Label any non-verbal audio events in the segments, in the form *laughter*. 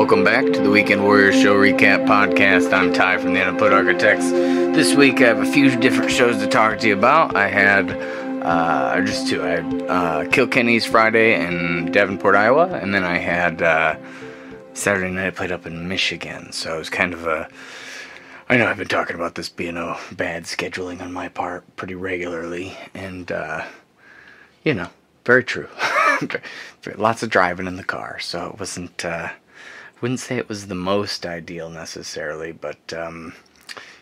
Welcome back to the Weekend Warriors Show Recap Podcast. I'm Ty from the Unemployed Architects. This week I have a few different shows to talk to you about. I had uh, just two. I had uh, Kilkenny's Friday in Davenport, Iowa, and then I had uh, Saturday night I played up in Michigan. So it was kind of a. I know I've been talking about this being a bad scheduling on my part pretty regularly, and uh, you know, very true. *laughs* Lots of driving in the car, so it wasn't. Uh, wouldn't say it was the most ideal necessarily, but um,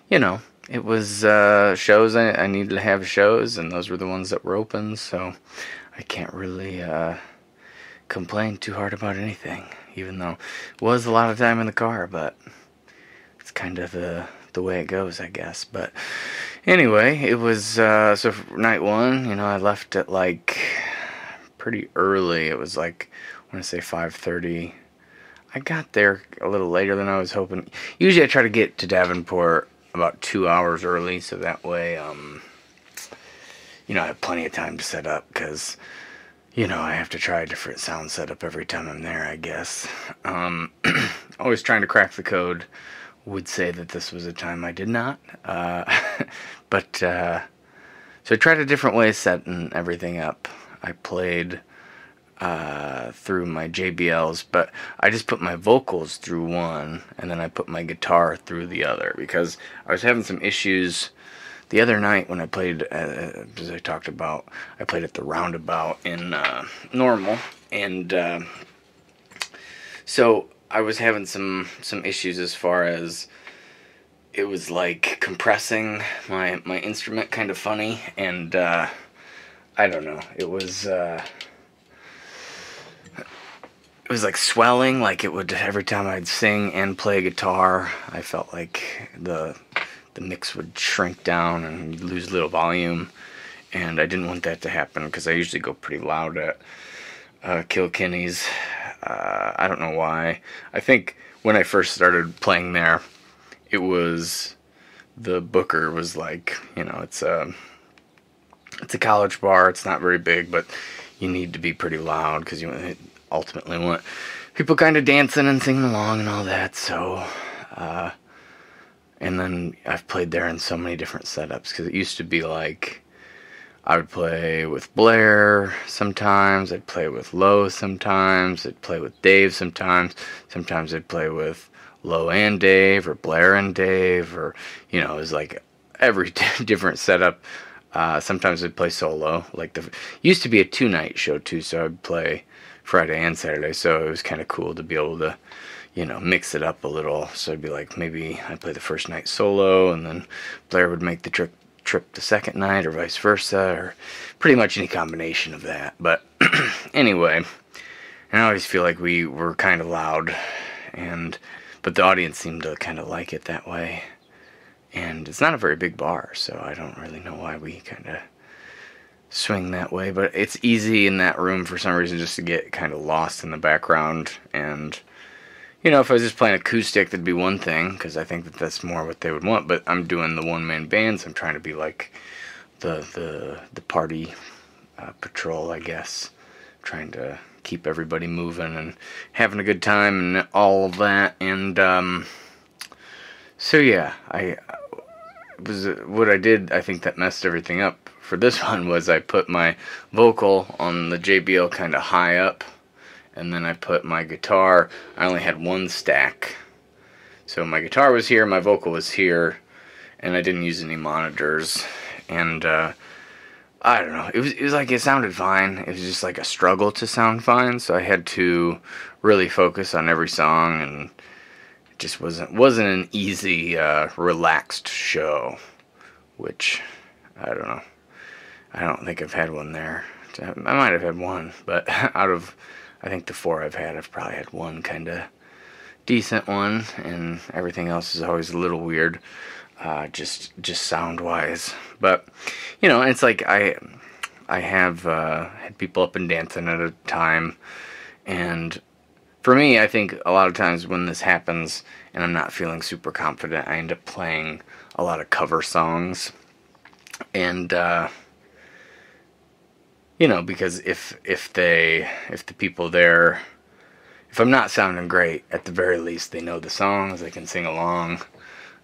you know, it was uh, shows I, I, needed to have shows, and those were the ones that were open, so I can't really uh, complain too hard about anything, even though it was a lot of time in the car, but it's kind of the the way it goes, I guess. But anyway, it was uh, so night one. You know, I left at like pretty early. It was like I want to say five thirty. I got there a little later than I was hoping. Usually, I try to get to Davenport about two hours early, so that way, um, you know, I have plenty of time to set up because, you know, I have to try a different sound setup every time I'm there. I guess. Um, *clears throat* always trying to crack the code. Would say that this was a time I did not, uh, *laughs* but uh, so I tried a different way of setting everything up. I played uh, through my JBLs, but I just put my vocals through one and then I put my guitar through the other because I was having some issues the other night when I played, uh, as I talked about, I played at the Roundabout in uh, Normal, and uh, so I was having some some issues as far as it was like compressing my my instrument kind of funny, and uh, I don't know, it was uh, it was like swelling like it would every time I'd sing and play guitar I felt like the the mix would shrink down and lose a little volume. And I didn't want that to happen because I usually go pretty loud at uh, Kilkenny's. Uh, I don't know why. I think when I first started playing there it was the booker was like you know it's a it's a college bar. It's not very big but you need to be pretty loud because you ultimately want people kind of dancing and singing along and all that. So, uh, and then I've played there in so many different setups because it used to be like I would play with Blair sometimes, I'd play with Low sometimes, I'd play with Dave sometimes, sometimes I'd play with Low and Dave or Blair and Dave or you know it was like every *laughs* different setup. Uh, sometimes I'd play solo. Like the used to be a two night show too, so I'd play Friday and Saturday, so it was kind of cool to be able to, you know, mix it up a little. So it'd be like maybe I play the first night solo, and then Blair would make the trip trip the second night, or vice versa, or pretty much any combination of that. But *clears throat* anyway, and I always feel like we were kind of loud, and but the audience seemed to kind of like it that way. And it's not a very big bar, so I don't really know why we kind of swing that way, but it's easy in that room for some reason just to get kind of lost in the background. And, you know, if I was just playing acoustic, that'd be one thing, because I think that that's more what they would want. But I'm doing the one man bands. I'm trying to be like the, the, the party uh, patrol, I guess. Trying to keep everybody moving and having a good time and all of that. And, um, so yeah, I was what I did. I think that messed everything up for this *laughs* one was I put my vocal on the JBL kind of high up, and then I put my guitar. I only had one stack, so my guitar was here, my vocal was here, and I didn't use any monitors. And uh, I don't know. It was it was like it sounded fine. It was just like a struggle to sound fine. So I had to really focus on every song, and just wasn't wasn't an easy, uh, relaxed show. Which I don't know. I don't think I've had one there. I might have had one, but *laughs* out of I think the four I've had, I've probably had one kind of decent one, and everything else is always a little weird, uh, just just sound wise. But you know, it's like I I have uh, had people up and dancing at a time, and for me, I think a lot of times when this happens and I'm not feeling super confident, I end up playing a lot of cover songs, and uh, you know because if if they if the people there if I'm not sounding great, at the very least they know the songs, they can sing along,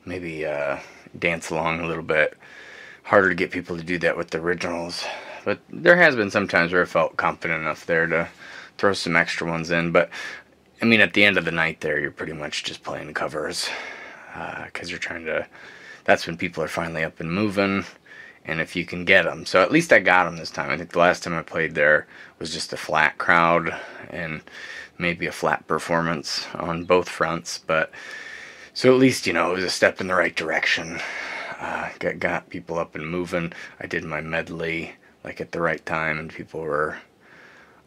maybe uh, dance along a little bit. Harder to get people to do that with the originals, but there has been some times where I felt confident enough there to throw some extra ones in. But I mean, at the end of the night, there you're pretty much just playing covers because uh, you're trying to. That's when people are finally up and moving and if you can get them. So at least I got them this time. I think the last time I played there was just a flat crowd and maybe a flat performance on both fronts, but so at least you know it was a step in the right direction. Uh, got got people up and moving. I did my medley like at the right time, and people were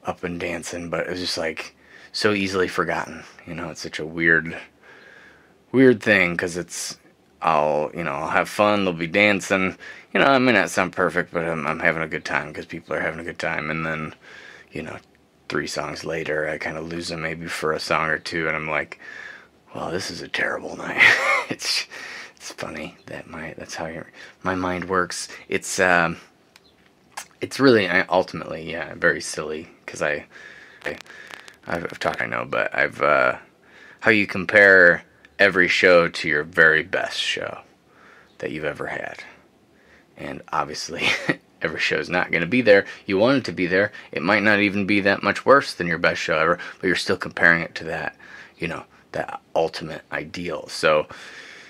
up and dancing. But it was just like so easily forgotten. You know, it's such a weird, weird thing because it's I'll you know I'll have fun. They'll be dancing. You know, I may not sound perfect, but I'm I'm having a good time because people are having a good time. And then, you know, three songs later, I kind of lose them maybe for a song or two, and I'm like, well, this is a terrible night. *laughs* it's it's funny that my that's how your, my mind works. It's um, it's really ultimately yeah very silly because I, I I've talked I know, but I've uh, how you compare every show to your very best show that you've ever had. And obviously, *laughs* every show is not going to be there. You want it to be there. It might not even be that much worse than your best show ever, but you're still comparing it to that, you know, that ultimate ideal. So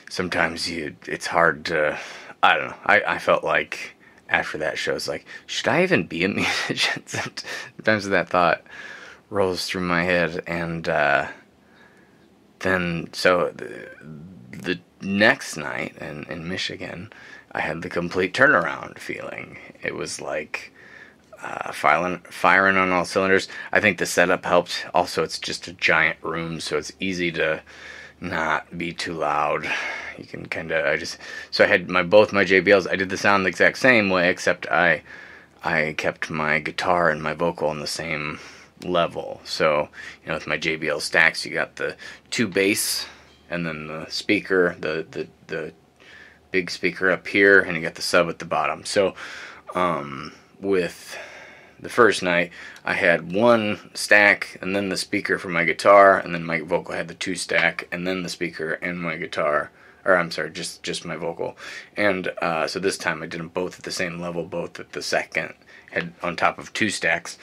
sometimes you, it's hard to, I don't know. I, I felt like after that show, it's like, should I even be a *laughs* musician? Sometimes that thought rolls through my head, and uh, then so the, the next night in, in Michigan, I had the complete turnaround feeling. It was like uh, firing, firing on all cylinders. I think the setup helped. Also, it's just a giant room, so it's easy to not be too loud. You can kind of. I just so I had my both my JBLs. I did the sound the exact same way, except I I kept my guitar and my vocal in the same level. So, you know, with my JBL stacks, you got the two bass and then the speaker, the the the big speaker up here, and you got the sub at the bottom. So, um, with the first night, I had one stack and then the speaker for my guitar, and then my vocal had the two stack and then the speaker and my guitar. Or I'm sorry, just just my vocal. And uh, so this time I did them both at the same level, both at the second, had on top of two stacks.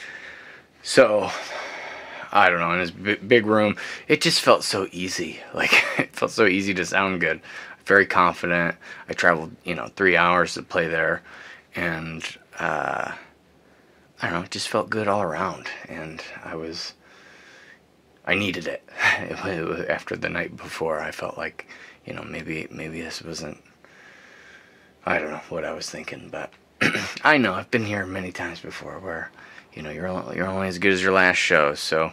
So, I don't know, in his big room, it just felt so easy. *laughs* Like, it felt so easy to sound good. Very confident. I traveled, you know, three hours to play there. And, uh, I don't know, it just felt good all around. And I was, I needed it. *laughs* After the night before, I felt like, you know, maybe, maybe this wasn't, I don't know what I was thinking, but *clears throat* I know I've been here many times before where you know, you're only, you're only as good as your last show. So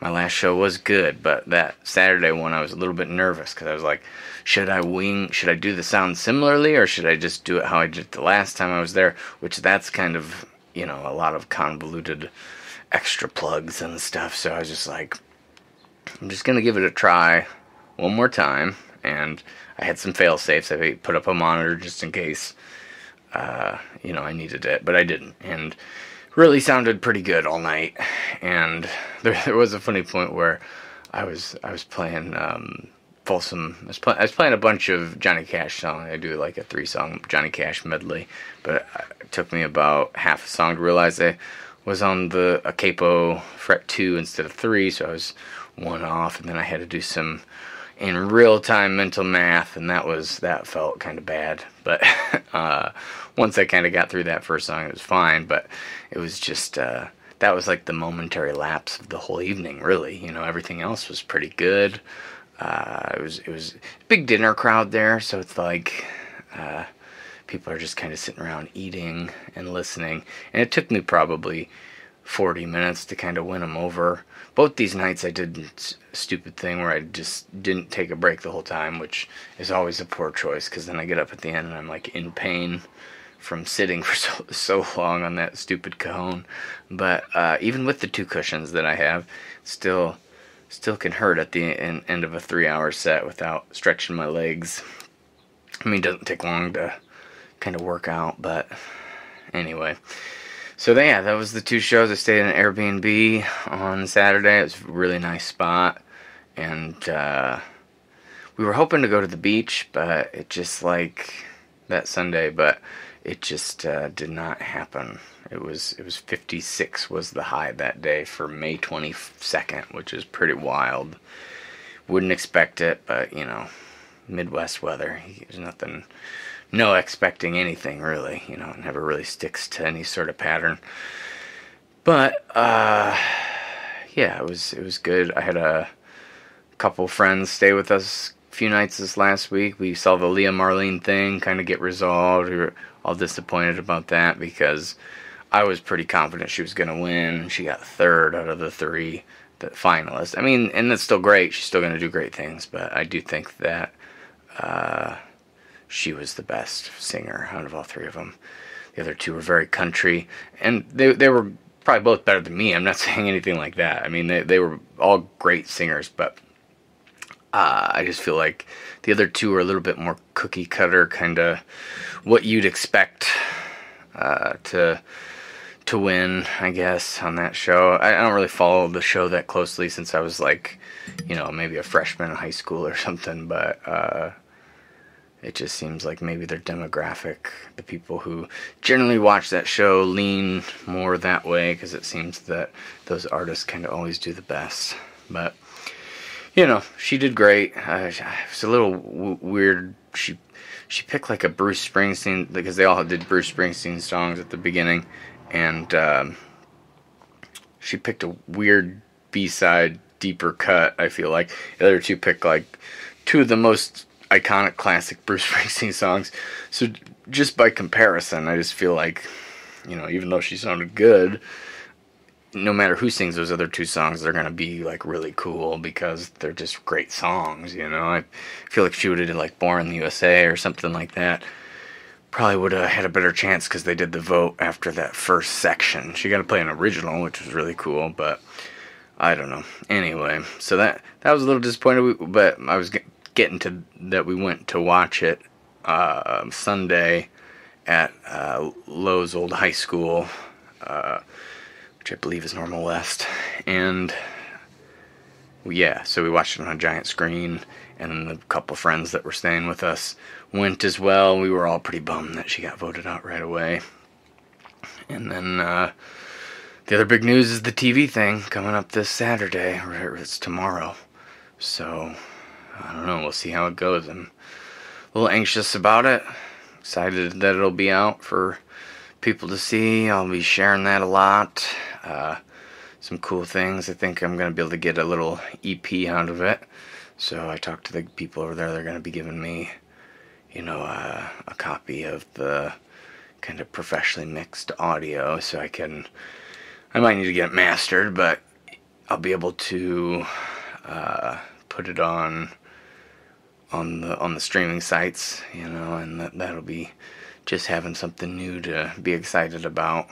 my last show was good, but that Saturday one, I was a little bit nervous because I was like, should I wing, should I do the sound similarly or should I just do it how I did the last time I was there? Which that's kind of, you know, a lot of convoluted extra plugs and stuff. So I was just like, I'm just to give it a try one more time. And I had some fail safes. I put up a monitor just in case, uh, you know, I needed it, but I didn't. And really sounded pretty good all night. And *laughs* there, there was a funny point where I was I was playing um, Folsom. I was, play, I was playing a bunch of Johnny Cash songs. I do like a three song Johnny Cash medley, but it took me about half a song to realize I was on the a capo fret two instead of three, so I was one off, and then I had to do some in real time mental math, and that was that felt kind of bad. But *laughs* uh, once I kind of got through that first song, it was fine. But it was just uh, that was like the momentary lapse of the whole evening. Really, you know, everything else was pretty good. Uh, it was it was big dinner crowd there, so it's like uh, people are just kind of sitting around eating and listening. And it took me probably 40 minutes to kind of win them over. Both these nights I did a stupid thing where I just didn't take a break the whole time, which is always a poor choice because then I get up at the end and I'm like in pain from sitting *laughs* for so, so long on that stupid cajon. But uh, even with the two cushions that I have, still still can hurt at the end of a three hour set without stretching my legs. I mean, it doesn't take long to kind of work out, but anyway. So yeah, that was the two shows. I stayed in an Airbnb on Saturday. It was a really nice spot, and uh, we were hoping to go to the beach, but it just like that Sunday, but it just uh, did not happen. It was it was 56 was the high that day for May 22nd, which is pretty wild. Wouldn't expect it, but you know, Midwest weather. There's nothing no expecting anything really. You know, it never really sticks to any sort of pattern. But uh, yeah, it was it was good. I had a couple friends stay with us a few nights this last week. We saw the Leah Marlene thing kind of get resolved. We were all disappointed about that because I was pretty confident she was going to win. She got third out of the three the finalists. I mean, and that's still great. She's still going to do great things, but I do think that uh, she was the best singer out of all three of them. The other two were very country, and they they were probably both better than me. I'm not *laughs* saying anything like that. I mean, they they were all great singers, but uh, I just feel like the other two are a little bit more cookie cutter, kind of what you'd expect uh, to to win, I guess, on that show. I, don't really follow the show that closely since I was like, you know, maybe a freshman in high school or *laughs* something, but uh, it just seems like maybe their demographic, the people who generally watch that show, lean more that way because it seems that those artists kind of always do the best. But you know, she did great. Uh, it was a little w- weird. She she picked like a Bruce Springsteen because they all did Bruce Springsteen songs at the beginning, and um, she picked a weird B side, deeper cut. I feel like the other two picked like two of the most iconic classic *laughs* Bruce Springsteen songs. So just by comparison, I just feel like, you know, even though she sounded good, no matter who sings those other two songs, they're gonna be like really cool because they're just great songs. You know, I feel like she would have did like "Born in the USA" or something like that. Probably would have had a better chance because they did the vote after that first section. She got to play an original, which was really cool, but I don't know. Anyway, so that that was a little disappointed, but I was getting to that we went to watch it uh, Sunday at uh, Lowe's old high school, uh, which I believe is Normal West, and yeah, so we watched it on a giant screen, and the couple friends that were staying with us went as well. We were all pretty bummed that she got voted out right away, and then. Uh, the other big news is the TV thing coming up this Saturday, or it's tomorrow. So I don't know. We'll see how it goes. I'm a little anxious about it. Excited that it'll be out for people to see. I'll be sharing that a lot. Uh, some cool things. I think I'm going to be able to get a little EP out of it. So I talked to the people over there. They're going to be giving me, you know, uh, a copy of the kind of professionally mixed audio so I can. I might need to get it mastered, but I'll be able to uh, put it on on the on the streaming sites, you know, and that that'll be just having something new to be excited about.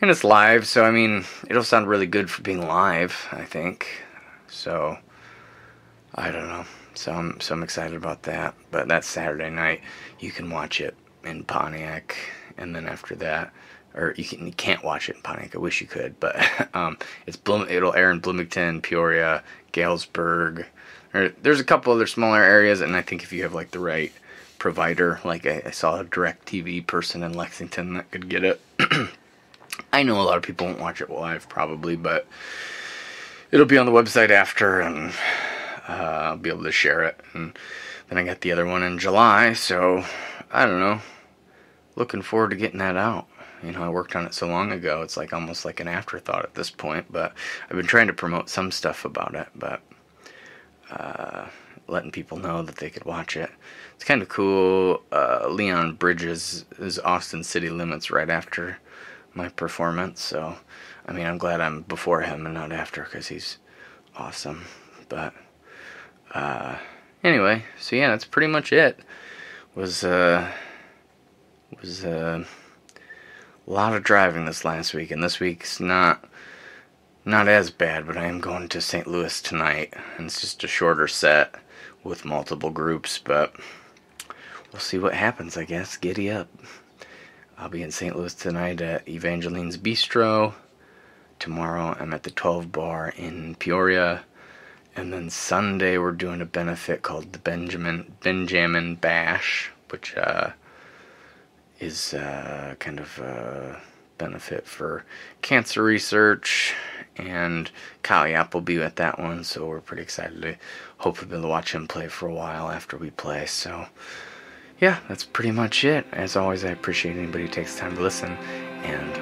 And it's live, so I mean, it'll sound really good for being live, I think. So I don't know. So I'm so I'm excited about that. But that's Saturday night. You can watch it in Pontiac, and then after that, or you can you can't watch it in Pontiac. I wish you could, but *laughs* um, it's Bloom. It'll air in Bloomington, Peoria, Galesburg, or there's a couple other smaller areas, and I think if you have like the right provider, like I, I saw a DirecTV person in Lexington that could get it. *clears throat* I know a lot of people won't watch it live probably, but it'll be on the website after, and uh, I'll be able to share it. And then I got the other one in July, so I don't know. Looking forward to getting that out. You know, I worked on it so long ago, it's like almost like an afterthought at this point, but I've been trying to promote some stuff about it, but uh, letting people know that they could watch it. It's kind of cool. Uh, Leon Bridges is Austin City Limits right after my performance, so I mean, I'm glad I'm before him and not after because he's awesome. But uh, anyway, so yeah, that's pretty much it. Was uh, was uh, a lot of driving this last week, and this week's not not as bad, but I am going to St. Louis tonight, and it's just a shorter set with multiple groups, but we'll see what happens, I guess. Giddy up. I'll be in St. Louis tonight at Evangeline's Bistro. Tomorrow I'm at the 12 Bar in Peoria. And then Sunday we're doing a benefit called the Benjamin Benjamin Bash, which uh, is uh, kind of a benefit for cancer research. And will be at that one, so we're pretty excited to hopefully be able to watch him play for a while after we play. So yeah, that's pretty much it. As always, I appreciate anybody who takes time to listen, and